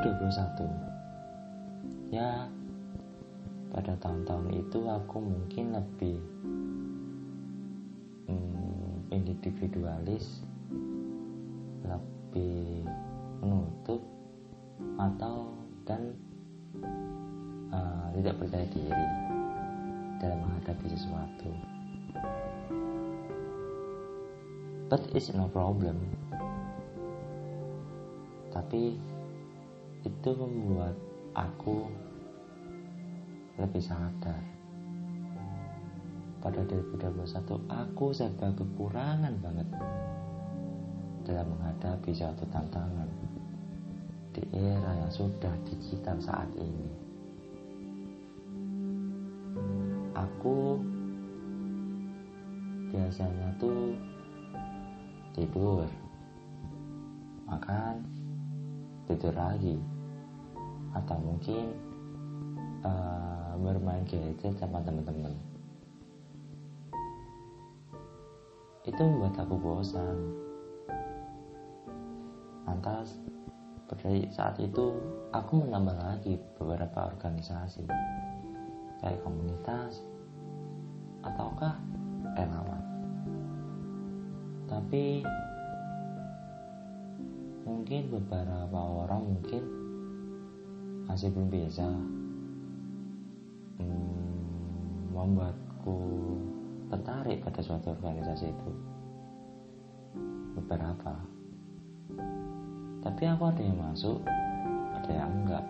2021 ya pada tahun-tahun itu aku mungkin lebih hmm, individualis lebih menutup atau dan uh, tidak percaya diri dalam menghadapi sesuatu. But it's no problem. Tapi itu membuat aku lebih sadar. Pada 2021 aku serba kekurangan banget dalam menghadapi suatu tantangan di era yang sudah digital saat ini. Aku biasanya tuh tidur makan tidur lagi atau mungkin uh, bermain gadget sama teman-teman itu membuat aku bosan. Lantas pada saat itu aku menambah lagi beberapa organisasi. Kayak komunitas ataukah relawan tapi mungkin beberapa orang mungkin masih belum bisa. Hmm, membuatku tertarik pada suatu organisasi itu. Beberapa. Tapi aku ada yang masuk ada yang enggak.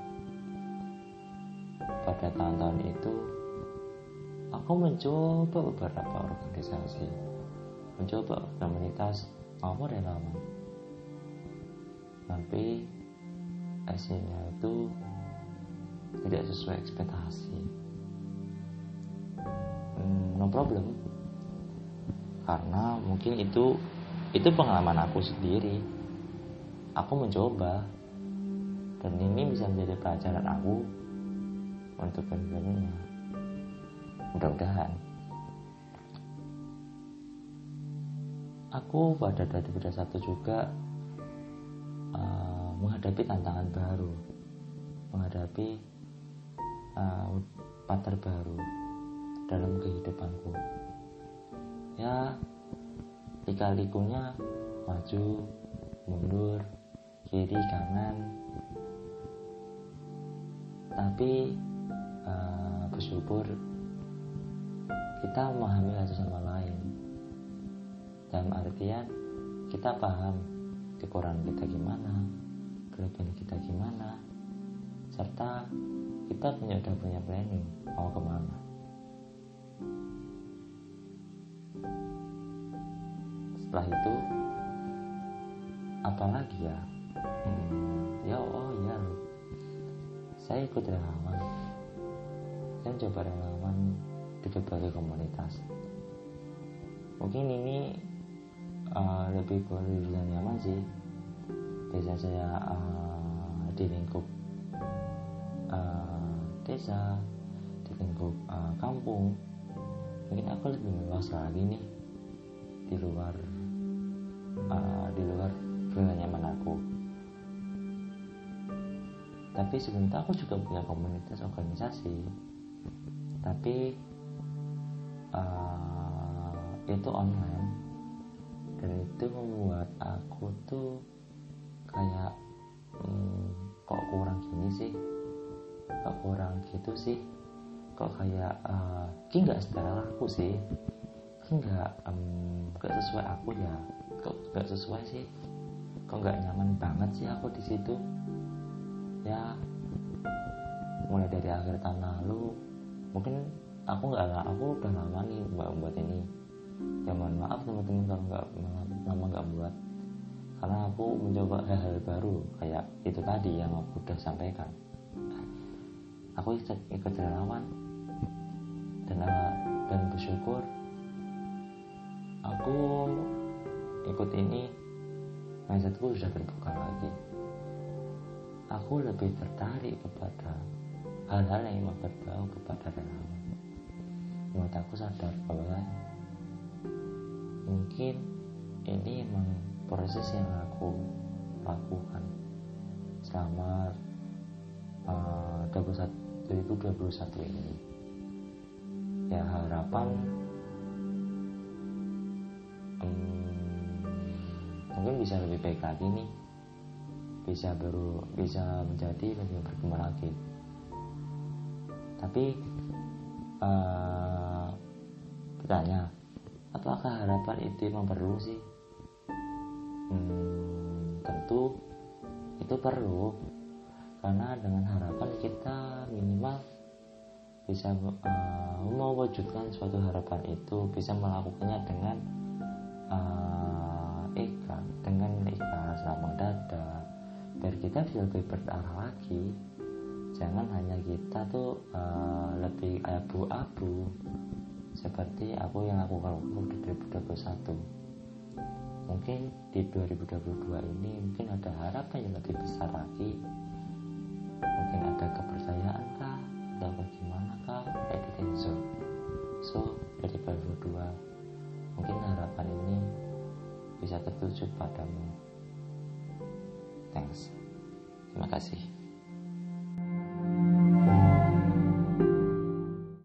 Pada tahun-tahun itu aku mencoba beberapa organisasi. Mencoba komunitas maupun relawan tapi hasilnya itu tidak sesuai ekspektasi. Hmm, no problem. Karena mungkin itu itu pengalaman aku sendiri. Aku mencoba. Dan ini bisa menjadi pelajaran aku untuk ke depannya. Mudah-mudahan. Aku pada 2021 juga uh, menghadapi tantangan baru. Menghadapi uh, patar baru dalam kehidupanku. Ya lika-likunya maju mundur kiri kanan. Tapi uh, bersyukur kita memahami satu sama lain. Dalam artian kita paham kekurangan kita gimana kelebihan kita gimana serta kita punya udah punya planning mau ke mana? Setelah itu apalagi ya? Hmm, ya oh ya saya ikut relawan. Saya coba relawan di berbagai komunitas. Mungkin ini uh, lebih ke nyaman sih. Biasa saya uh, di lingkup desa di lingkup uh, kampung. Mungkin aku lebih luas lagi nih di luar uh, di luar zona nyaman aku. Tapi sebenarnya aku juga punya komunitas organisasi. Tapi uh, itu online. Dan itu membuat aku tuh kayak hmm, kok kurang gini sih kok kurang gitu sih. Kok kayak uh, ki nggak secara aku sih. Ki nggak um, nggak sesuai aku ya. Kok nggak sesuai sih? Kok nggak nyaman banget sih aku di situ? Ya mulai dari akhir tahun lalu mungkin aku nggak aku udah lama nih mbak buat ini. Ya mohon maaf teman-teman kalau nggak lama nggak buat. Karena aku mencoba hal-hal baru kayak itu tadi yang aku udah sampaikan aku ikut, ikut relawan. Dan dan bersyukur aku ikut ini mindsetku sudah terbuka lagi. Aku lebih tertarik kepada hal-hal yang berbau kepada relawan. Menurut aku sadar bahwa mungkin ini emang proses yang aku lakukan selama uh, 21 2021 ini. Ya harapan um, mungkin bisa lebih baik lagi nih. Bisa baru bisa menjadi lebih berkembang lagi. Tapi uh, bertanya apakah harapan itu memang perlu sih? Hmm, tentu itu perlu. Karena dengan harapan kita bisa uh, mewujudkan suatu harapan itu bisa melakukannya dengan uh, ikhlas dengan ikhlas lapang dada biar kita bisa lebih berarah lagi. Jangan hanya kita tuh uh, lebih abu-abu seperti aku yang aku lakukan di 2021 mungkin di 2022 ini mungkin ada harapan yang lebih besar lagi. Mungkin ada kepercayaan kah atau bagaimana kah? Editing so so dari 2022 mungkin harapan ini bisa tertuju padamu. Thanks. Terima kasih